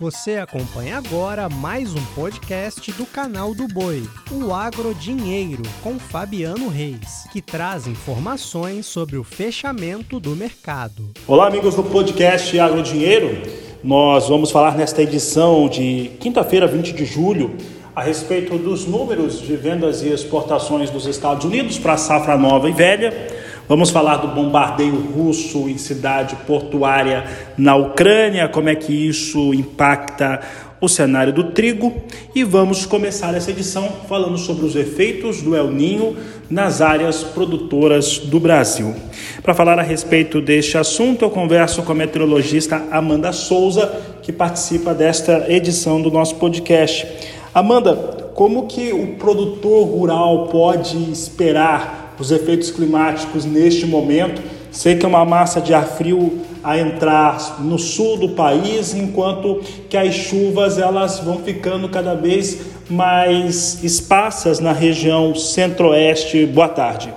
Você acompanha agora mais um podcast do canal do Boi, o Agro Dinheiro, com Fabiano Reis, que traz informações sobre o fechamento do mercado. Olá, amigos do podcast Agro Dinheiro. Nós vamos falar nesta edição de quinta-feira, 20 de julho, a respeito dos números de vendas e exportações dos Estados Unidos para a safra nova e velha Vamos falar do bombardeio russo em cidade portuária na Ucrânia, como é que isso impacta o cenário do trigo e vamos começar essa edição falando sobre os efeitos do El Ninho nas áreas produtoras do Brasil. Para falar a respeito deste assunto, eu converso com a meteorologista Amanda Souza, que participa desta edição do nosso podcast. Amanda, como que o produtor rural pode esperar os efeitos climáticos neste momento. Sei que é uma massa de ar frio a entrar no sul do país, enquanto que as chuvas elas vão ficando cada vez mais esparsas na região centro-oeste. Boa tarde.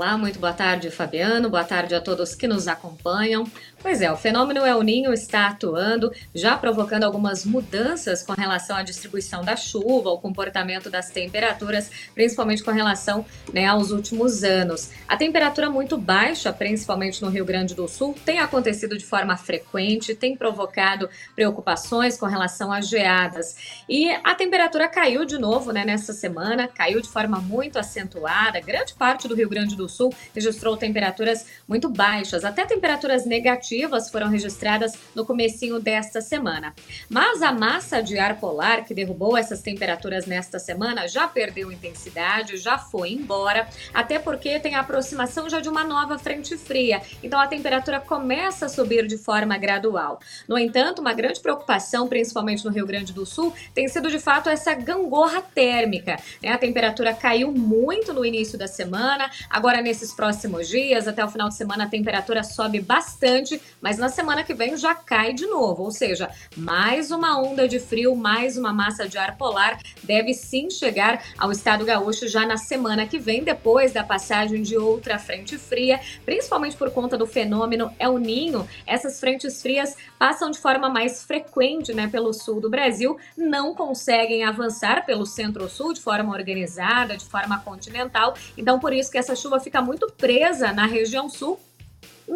Olá, muito boa tarde, Fabiano. Boa tarde a todos que nos acompanham. Pois é, o fenômeno El Ninho está atuando, já provocando algumas mudanças com relação à distribuição da chuva, o comportamento das temperaturas, principalmente com relação né, aos últimos anos. A temperatura muito baixa, principalmente no Rio Grande do Sul, tem acontecido de forma frequente, tem provocado preocupações com relação às geadas. E a temperatura caiu de novo né, nessa semana, caiu de forma muito acentuada. Grande parte do Rio Grande do Sul registrou temperaturas muito baixas, até temperaturas negativas foram registradas no comecinho desta semana. Mas a massa de ar polar que derrubou essas temperaturas nesta semana já perdeu intensidade, já foi embora, até porque tem a aproximação já de uma nova frente fria. Então a temperatura começa a subir de forma gradual. No entanto, uma grande preocupação, principalmente no Rio Grande do Sul, tem sido de fato essa gangorra térmica. Né? A temperatura caiu muito no início da semana, agora nesses próximos dias, até o final de semana, a temperatura sobe bastante mas na semana que vem já cai de novo, ou seja, mais uma onda de frio, mais uma massa de ar polar deve sim chegar ao estado gaúcho já na semana que vem, depois da passagem de outra frente fria, principalmente por conta do fenômeno El Ninho. Essas frentes frias passam de forma mais frequente né, pelo sul do Brasil, não conseguem avançar pelo centro-sul de forma organizada, de forma continental, então por isso que essa chuva fica muito presa na região sul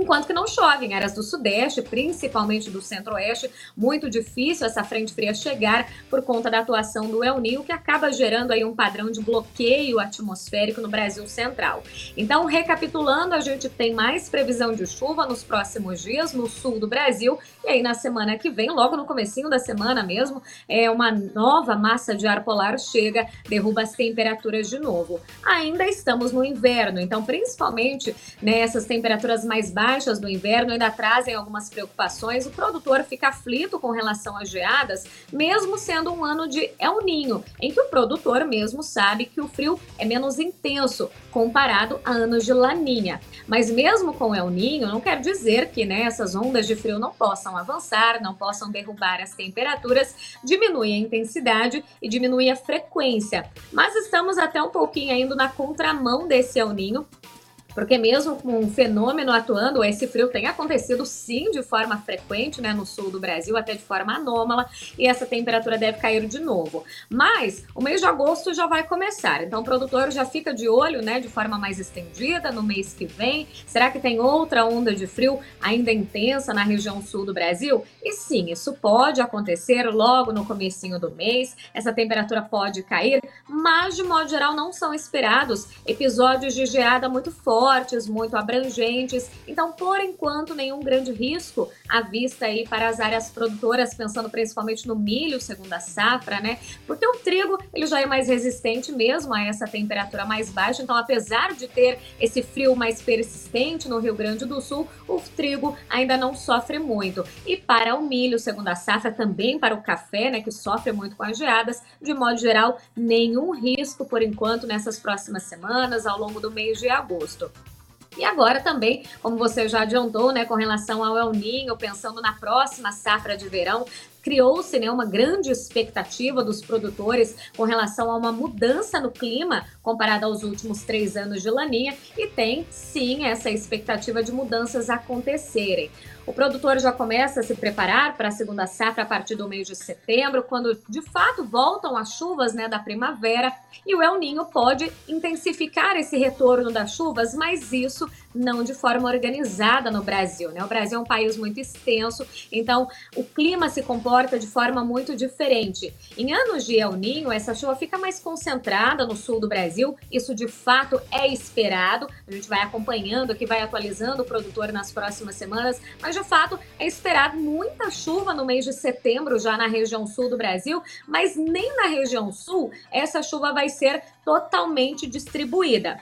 enquanto que não chove em áreas do sudeste, principalmente do centro-oeste. Muito difícil essa frente fria chegar por conta da atuação do El Niño, que acaba gerando aí um padrão de bloqueio atmosférico no Brasil central. Então, recapitulando, a gente tem mais previsão de chuva nos próximos dias no sul do Brasil e aí na semana que vem, logo no comecinho da semana mesmo, é uma nova massa de ar polar chega, derruba as temperaturas de novo. Ainda estamos no inverno, então principalmente nessas né, temperaturas mais baixas baixas do inverno ainda trazem algumas preocupações. O produtor fica aflito com relação às geadas, mesmo sendo um ano de El Ninho, em que o produtor mesmo sabe que o frio é menos intenso comparado a anos de Laninha. Mas mesmo com El Ninho, não quer dizer que né, essas ondas de frio não possam avançar, não possam derrubar as temperaturas, diminui a intensidade e diminui a frequência. Mas estamos até um pouquinho indo na contramão desse El Ninho, porque mesmo com um fenômeno atuando, esse frio tem acontecido sim de forma frequente, né, no sul do Brasil, até de forma anômala, e essa temperatura deve cair de novo. Mas o mês de agosto já vai começar, então o produtor já fica de olho, né, de forma mais estendida no mês que vem. Será que tem outra onda de frio ainda intensa na região sul do Brasil? E sim, isso pode acontecer logo no comecinho do mês. Essa temperatura pode cair, mas de modo geral não são esperados episódios de geada muito fortes fortes, muito abrangentes. Então, por enquanto, nenhum grande risco à vista aí para as áreas produtoras, pensando principalmente no milho, segundo a safra, né? Porque o trigo, ele já é mais resistente mesmo a essa temperatura mais baixa. Então, apesar de ter esse frio mais persistente no Rio Grande do Sul, o trigo ainda não sofre muito. E para o milho, segundo a safra, também para o café, né, que sofre muito com as geadas, de modo geral, nenhum risco por enquanto nessas próximas semanas, ao longo do mês de agosto. E agora também, como você já adiantou, né, com relação ao El Ninho, pensando na próxima safra de verão, criou-se né, uma grande expectativa dos produtores com relação a uma mudança no clima comparado aos últimos três anos de laninha e tem sim essa expectativa de mudanças acontecerem. O produtor já começa a se preparar para a segunda safra a partir do mês de setembro, quando de fato voltam as chuvas né, da primavera e o El Ninho pode intensificar esse retorno das chuvas, mas isso não de forma organizada no Brasil. Né? O Brasil é um país muito extenso, então o clima se comporta de forma muito diferente. Em anos de El Ninho, essa chuva fica mais concentrada no sul do Brasil, isso de fato é esperado. A gente vai acompanhando aqui, vai atualizando o produtor nas próximas semanas, mas de fato é esperado muita chuva no mês de setembro já na região sul do Brasil, mas nem na região sul essa chuva vai ser totalmente distribuída.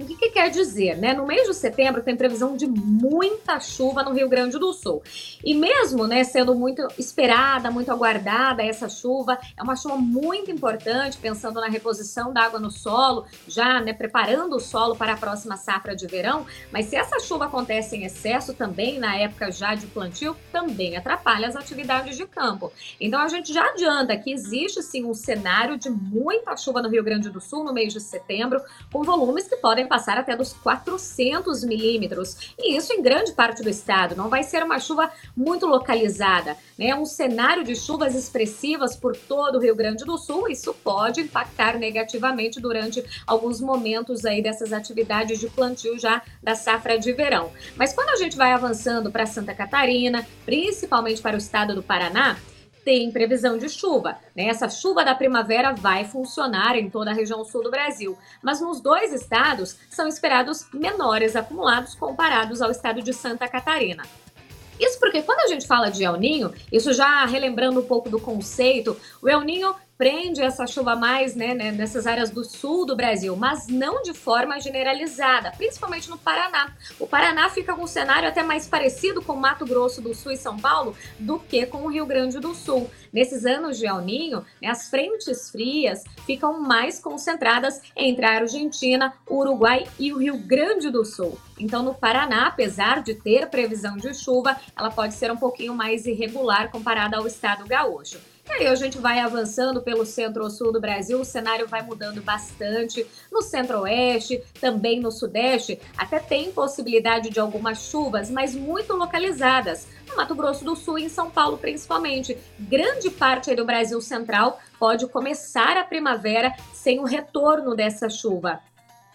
O que, que, quer dizer? Né? No mês de setembro tem previsão de muita chuva no Rio Grande do Sul. E mesmo né, sendo muito esperada, muito aguardada essa chuva, é uma chuva muito importante, pensando na reposição da água no solo, já né, preparando o solo para a próxima safra de verão. Mas se essa chuva acontece em excesso também, na época já de plantio, também atrapalha as atividades de campo. Então a gente já adianta que existe sim um cenário de muita chuva no Rio Grande do Sul no mês de setembro, com volumes que podem passar até dos 400 milímetros, e isso em grande parte do estado. Não vai ser uma chuva muito localizada, né? Um cenário de chuvas expressivas por todo o Rio Grande do Sul, isso pode impactar negativamente durante alguns momentos aí dessas atividades de plantio já da safra de verão. Mas quando a gente vai avançando para Santa Catarina, principalmente para o estado do Paraná, tem previsão de chuva. Né? Essa chuva da primavera vai funcionar em toda a região sul do Brasil, mas nos dois estados são esperados menores acumulados comparados ao estado de Santa Catarina. Isso porque quando a gente fala de El Ninho, isso já relembrando um pouco do conceito, o El Ninho prende essa chuva mais né, né, nessas áreas do sul do Brasil, mas não de forma generalizada, principalmente no Paraná. O Paraná fica com um cenário até mais parecido com Mato Grosso do Sul e São Paulo do que com o Rio Grande do Sul. Nesses anos de El Ninho, né, as frentes frias ficam mais concentradas entre a Argentina, o Uruguai e o Rio Grande do Sul. Então, no Paraná, apesar de ter previsão de chuva, ela pode ser um pouquinho mais irregular comparada ao estado gaúcho. E aí a gente vai avançando pelo centro-sul do Brasil, o cenário vai mudando bastante. No centro-oeste, também no sudeste, até tem possibilidade de algumas chuvas, mas muito localizadas. No Mato Grosso do Sul e em São Paulo, principalmente. Grande parte do Brasil central pode começar a primavera sem o retorno dessa chuva.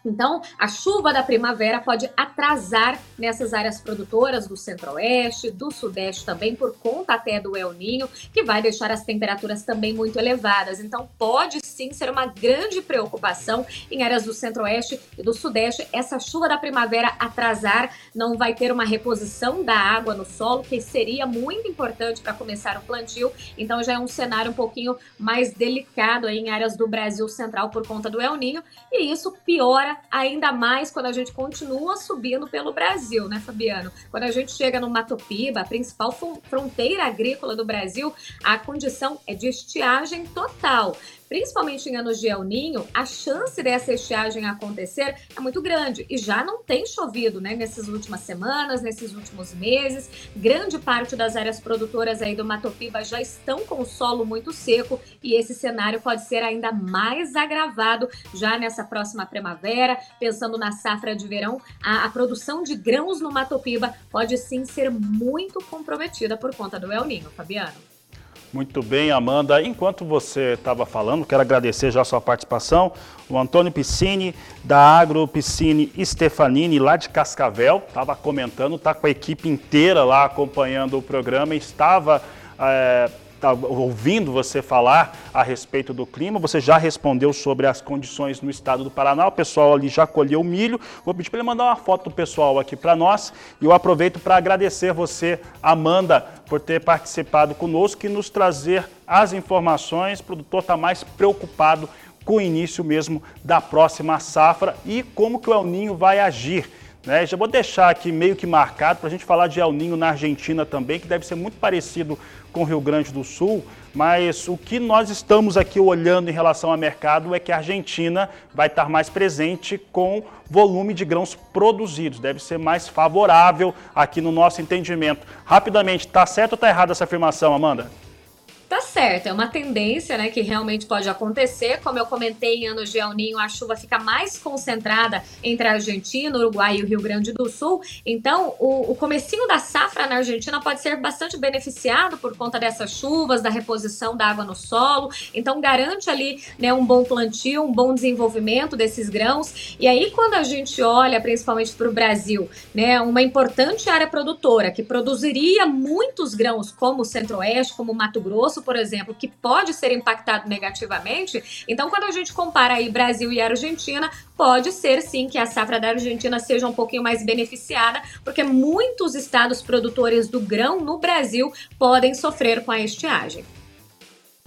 Então, a chuva da primavera pode atrasar nessas áreas produtoras do centro-oeste, do sudeste também, por conta até do El Ninho, que vai deixar as temperaturas também muito elevadas. Então, pode sim ser uma grande preocupação em áreas do centro-oeste e do sudeste essa chuva da primavera atrasar, não vai ter uma reposição da água no solo, que seria muito importante para começar o plantio. Então, já é um cenário um pouquinho mais delicado aí em áreas do Brasil central por conta do El Ninho, e isso piora ainda mais quando a gente continua subindo pelo Brasil, né, Fabiano? Quando a gente chega no Mato Piba, a principal fronteira agrícola do Brasil, a condição é de estiagem total principalmente em anos de El Ninho, a chance dessa estiagem acontecer é muito grande e já não tem chovido, né, nessas últimas semanas, nesses últimos meses. Grande parte das áreas produtoras aí do Mato Piba já estão com o solo muito seco e esse cenário pode ser ainda mais agravado já nessa próxima primavera. Pensando na safra de verão, a, a produção de grãos no Mato Piba pode sim ser muito comprometida por conta do El Ninho, Fabiano. Muito bem, Amanda. Enquanto você estava falando, quero agradecer já a sua participação. O Antônio Piscine, da Agro Piscine Stefanini, lá de Cascavel, estava comentando, está com a equipe inteira lá acompanhando o programa, estava é, Tá ouvindo você falar a respeito do clima, você já respondeu sobre as condições no estado do Paraná, o pessoal ali já colheu milho. Vou pedir para ele mandar uma foto do pessoal aqui para nós e eu aproveito para agradecer você, Amanda, por ter participado conosco e nos trazer as informações. O produtor está mais preocupado com o início mesmo da próxima safra e como que o El Ninho vai agir. Né? Já vou deixar aqui meio que marcado para a gente falar de El Ninho na Argentina também, que deve ser muito parecido com o Rio Grande do Sul, mas o que nós estamos aqui olhando em relação ao mercado é que a Argentina vai estar mais presente com volume de grãos produzidos, deve ser mais favorável aqui no nosso entendimento. Rapidamente, está certo ou está errada essa afirmação, Amanda? Tá certo, é uma tendência né, que realmente pode acontecer. Como eu comentei, em anos de El Ninho, a chuva fica mais concentrada entre a Argentina, Uruguai e o Rio Grande do Sul. Então, o, o comecinho da safra na Argentina pode ser bastante beneficiado por conta dessas chuvas, da reposição da água no solo. Então, garante ali né, um bom plantio, um bom desenvolvimento desses grãos. E aí, quando a gente olha principalmente para o Brasil, né, uma importante área produtora que produziria muitos grãos, como o Centro-Oeste, como o Mato Grosso, por exemplo, que pode ser impactado negativamente. Então, quando a gente compara aí Brasil e Argentina, pode ser sim que a safra da Argentina seja um pouquinho mais beneficiada, porque muitos estados produtores do grão no Brasil podem sofrer com a estiagem.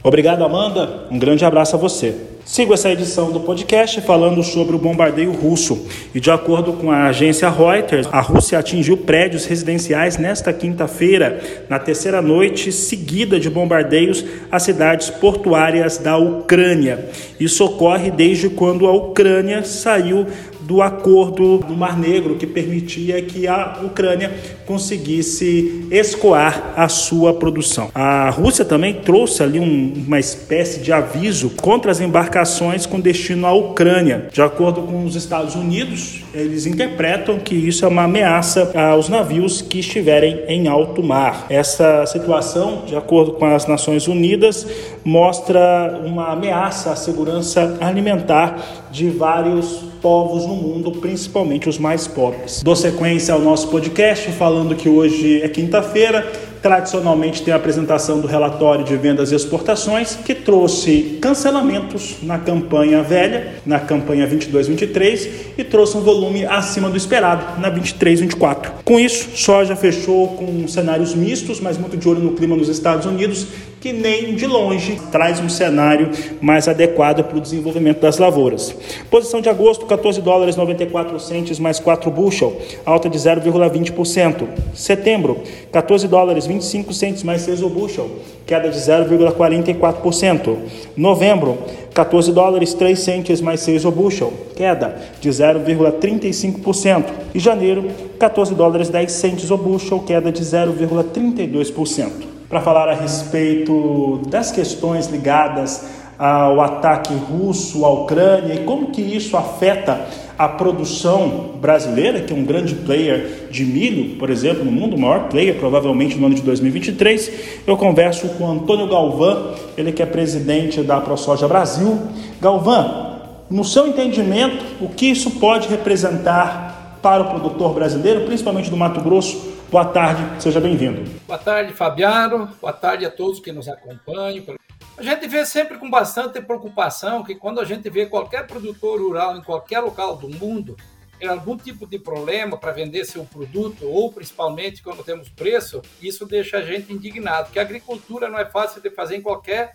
Obrigado, Amanda. Um grande abraço a você. Sigo essa edição do podcast falando sobre o bombardeio russo. E de acordo com a agência Reuters, a Rússia atingiu prédios residenciais nesta quinta-feira, na terceira noite seguida de bombardeios às cidades portuárias da Ucrânia. Isso ocorre desde quando a Ucrânia saiu do acordo do Mar Negro que permitia que a Ucrânia conseguisse escoar a sua produção. A Rússia também trouxe ali um, uma espécie de aviso contra as embarcações com destino à Ucrânia. De acordo com os Estados Unidos, eles interpretam que isso é uma ameaça aos navios que estiverem em alto mar. Essa situação, de acordo com as Nações Unidas, mostra uma ameaça à segurança alimentar de vários povos no mundo, principalmente os mais pobres. Dou sequência ao nosso podcast falando que hoje é quinta-feira Tradicionalmente tem a apresentação do relatório de vendas e exportações, que trouxe cancelamentos na campanha velha, na campanha 22-23, e trouxe um volume acima do esperado na 23-24. Com isso, soja fechou com cenários mistos, mas muito de olho no clima nos Estados Unidos, que nem de longe traz um cenário mais adequado para o desenvolvimento das lavouras. Posição de agosto, 14 dólares 94 centes mais 4 bushel, alta de 0,20%. Setembro, 14 dólares 25 centes mais 6 o bushel, queda de 0,44%. Novembro, 14 dólares 3 centes mais 6 o bushel, queda de 0,35%. E janeiro, 14 dólares 10 centes o bushel, queda de 0,32%. Para falar a respeito das questões ligadas ao ataque russo à Ucrânia e como que isso afeta a produção brasileira, que é um grande player de milho, por exemplo, no mundo, o maior player provavelmente no ano de 2023. Eu converso com Antônio Galvão, ele que é presidente da ProSoja Brasil. Galvão, no seu entendimento, o que isso pode representar para o produtor brasileiro, principalmente do Mato Grosso? Boa tarde, seja bem-vindo. Boa tarde, Fabiano. Boa tarde a todos que nos acompanham. A gente vê sempre com bastante preocupação que quando a gente vê qualquer produtor rural em qualquer local do mundo ter algum tipo de problema para vender seu produto, ou principalmente quando temos preço, isso deixa a gente indignado, porque a agricultura não é fácil de fazer em qualquer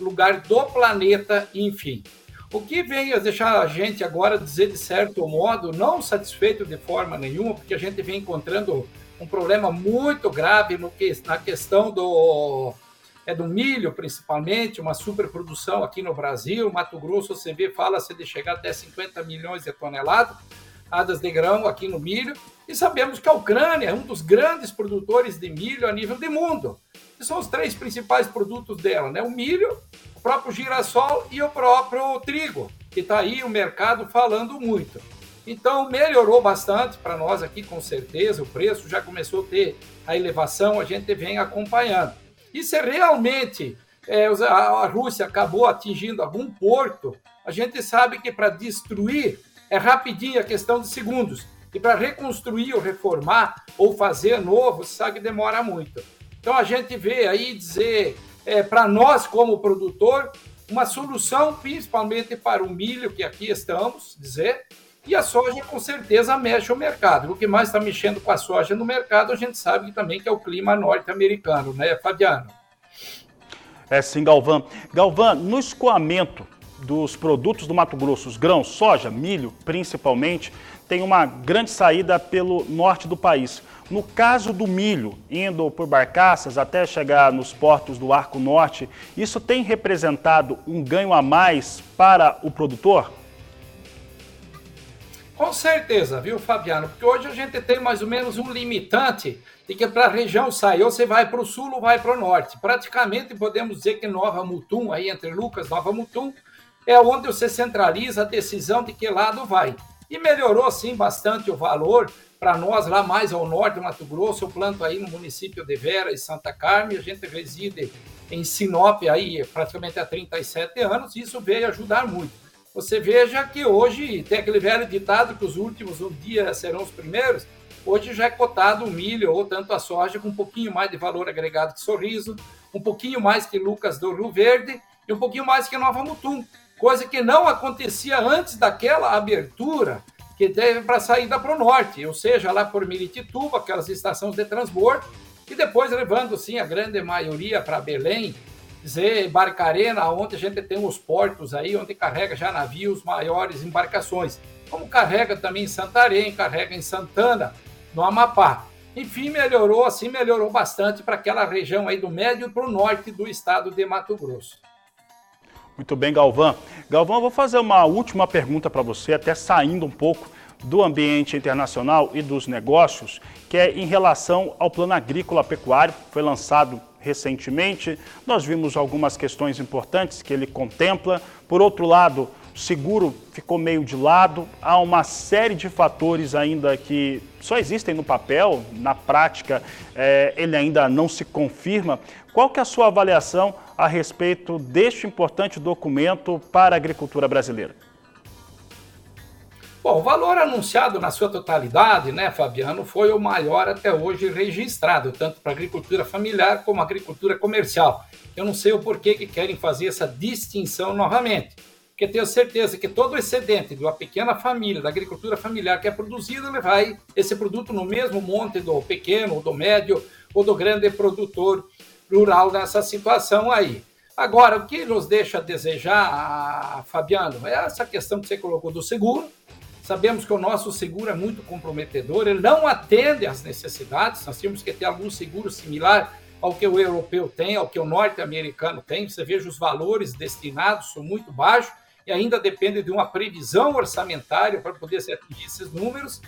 lugar do planeta, enfim. O que vem a deixar a gente agora dizer de certo modo não satisfeito de forma nenhuma, porque a gente vem encontrando um problema muito grave no que, na questão do é do milho, principalmente, uma superprodução aqui no Brasil. Mato Grosso, você vê, fala-se de chegar até 50 milhões de toneladas de grão aqui no milho. E sabemos que a Ucrânia é um dos grandes produtores de milho a nível de mundo. E são os três principais produtos dela, né? O milho, o próprio girassol e o próprio trigo, que está aí o mercado falando muito. Então, melhorou bastante para nós aqui, com certeza. O preço já começou a ter a elevação, a gente vem acompanhando. E se realmente é, a Rússia acabou atingindo algum porto, a gente sabe que para destruir é rapidinho, a questão de segundos. E para reconstruir ou reformar ou fazer novo, sabe que demora muito. Então a gente vê aí dizer, é, para nós como produtor, uma solução principalmente para o milho, que aqui estamos, dizer, e a soja com certeza mexe o mercado. O que mais está mexendo com a soja no mercado, a gente sabe também que é o clima norte-americano, né, Fabiano? É sim, Galvão. Galvão, no escoamento dos produtos do Mato Grosso, os grãos, soja, milho principalmente, tem uma grande saída pelo norte do país. No caso do milho, indo por barcaças até chegar nos portos do Arco Norte, isso tem representado um ganho a mais para o produtor? Com certeza, viu, Fabiano? Porque hoje a gente tem mais ou menos um limitante de que para a região sair, ou você vai para o sul ou vai para o norte. Praticamente podemos dizer que Nova Mutum, aí entre Lucas Nova Mutum, é onde você centraliza a decisão de que lado vai. E melhorou, sim, bastante o valor para nós lá mais ao norte Mato Grosso. Eu planto aí no município de Vera e Santa Carme, a gente reside em Sinop aí praticamente há 37 anos, e isso veio ajudar muito você veja que hoje tem aquele velho ditado que os últimos um dia serão os primeiros. Hoje já é cotado o milho ou tanto a soja com um pouquinho mais de valor agregado que Sorriso, um pouquinho mais que Lucas do Rio Verde e um pouquinho mais que Nova Mutum, coisa que não acontecia antes daquela abertura que teve para a saída para o norte, ou seja, lá por Miritituba, aquelas estações de transbordo, e depois levando sim a grande maioria para Belém, dizer, Barcarena, onde a gente tem os portos aí, onde carrega já navios maiores, embarcações, como carrega também em Santarém, carrega em Santana, no Amapá. Enfim, melhorou, assim melhorou bastante para aquela região aí do médio para o norte do estado de Mato Grosso. Muito bem, Galvão. Galvão, eu vou fazer uma última pergunta para você, até saindo um pouco do ambiente internacional e dos negócios, que é em relação ao plano agrícola pecuário, foi lançado recentemente. Nós vimos algumas questões importantes que ele contempla. Por outro lado, o seguro ficou meio de lado. Há uma série de fatores ainda que só existem no papel, na prática é, ele ainda não se confirma. Qual que é a sua avaliação a respeito deste importante documento para a agricultura brasileira? Bom, o valor anunciado na sua totalidade, né, Fabiano, foi o maior até hoje registrado, tanto para agricultura familiar como agricultura comercial. Eu não sei o porquê que querem fazer essa distinção novamente, porque tenho certeza que todo o excedente de uma pequena família, da agricultura familiar que é produzido, ele vai esse produto no mesmo monte do pequeno, do médio ou do grande produtor rural nessa situação aí. Agora, o que nos deixa a desejar, Fabiano, é essa questão que você colocou do seguro, Sabemos que o nosso seguro é muito comprometedor, ele não atende às necessidades, nós temos que ter algum seguro similar ao que o europeu tem, ao que o norte-americano tem. Você veja os valores destinados são muito baixos e ainda depende de uma previsão orçamentária para poder se atingir esses números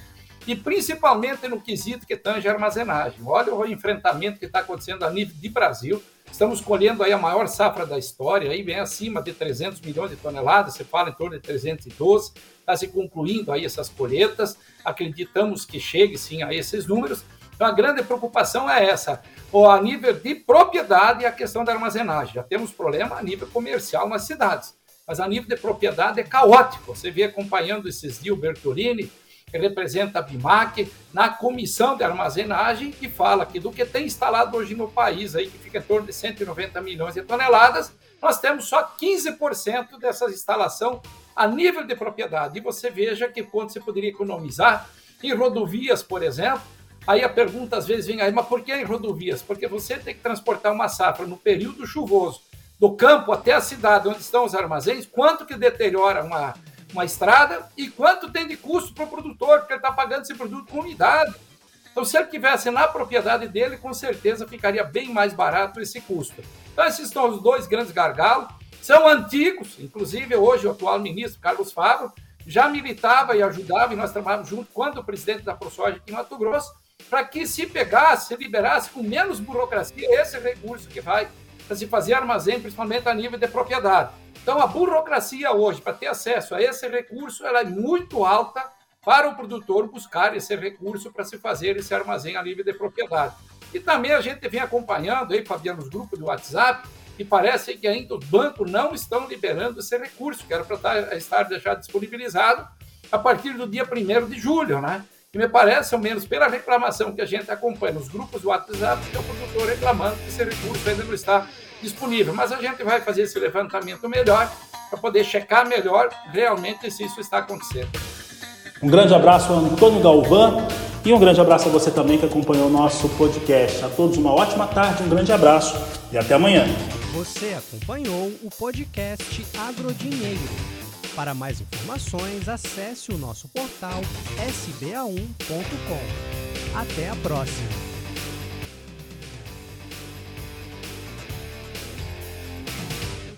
e principalmente no quesito que tange a armazenagem. Olha o enfrentamento que está acontecendo a nível de Brasil. Estamos colhendo aí a maior safra da história, aí vem acima de 300 milhões de toneladas, você fala em torno de 312 está se concluindo aí essas colheitas, acreditamos que chegue sim a esses números. Então a grande preocupação é essa, ou a nível de propriedade a questão da armazenagem. Já temos problema a nível comercial nas cidades, mas a nível de propriedade é caótico. Você vê acompanhando esses dias o Bertolini, representa a BIMAC, na comissão de armazenagem, que fala que do que tem instalado hoje no país, aí, que fica em torno de 190 milhões de toneladas, nós temos só 15% dessa instalação a nível de propriedade. E você veja que quanto você poderia economizar em rodovias, por exemplo. Aí a pergunta às vezes vem aí, mas por que em rodovias? Porque você tem que transportar uma safra no período chuvoso, do campo até a cidade onde estão os armazéns, quanto que deteriora uma, uma estrada e quanto tem de custo para o produtor, porque ele está pagando esse produto com unidade. Então, se ele tivesse na propriedade dele, com certeza ficaria bem mais barato esse custo. Então, esses são os dois grandes gargalos são antigos, inclusive hoje o atual ministro Carlos Fábio já militava e ajudava, e nós trabalhávamos junto quando o presidente da ProSoja aqui em Mato Grosso, para que se pegasse, se liberasse com menos burocracia esse recurso que vai para se fazer armazém, principalmente a nível de propriedade. Então, a burocracia hoje, para ter acesso a esse recurso, ela é muito alta para o produtor buscar esse recurso para se fazer esse armazém a de propriedade. E também a gente vem acompanhando aí, Fabiano, nos grupos do WhatsApp, e parece que ainda os bancos não estão liberando esse recurso, que era para estar, estar deixado disponibilizado a partir do dia 1 de julho, né? Me parece, ao menos pela reclamação que a gente acompanha nos grupos do WhatsApp, que é o produtor reclamando que esse recurso ainda não está disponível. Mas a gente vai fazer esse levantamento melhor para poder checar melhor realmente se isso está acontecendo. Um grande abraço ao Antônio Galvão e um grande abraço a você também que acompanhou o nosso podcast. A todos uma ótima tarde, um grande abraço e até amanhã. Você acompanhou o podcast Agrodinheiro. Para mais informações, acesse o nosso portal sba1.com. Até a próxima!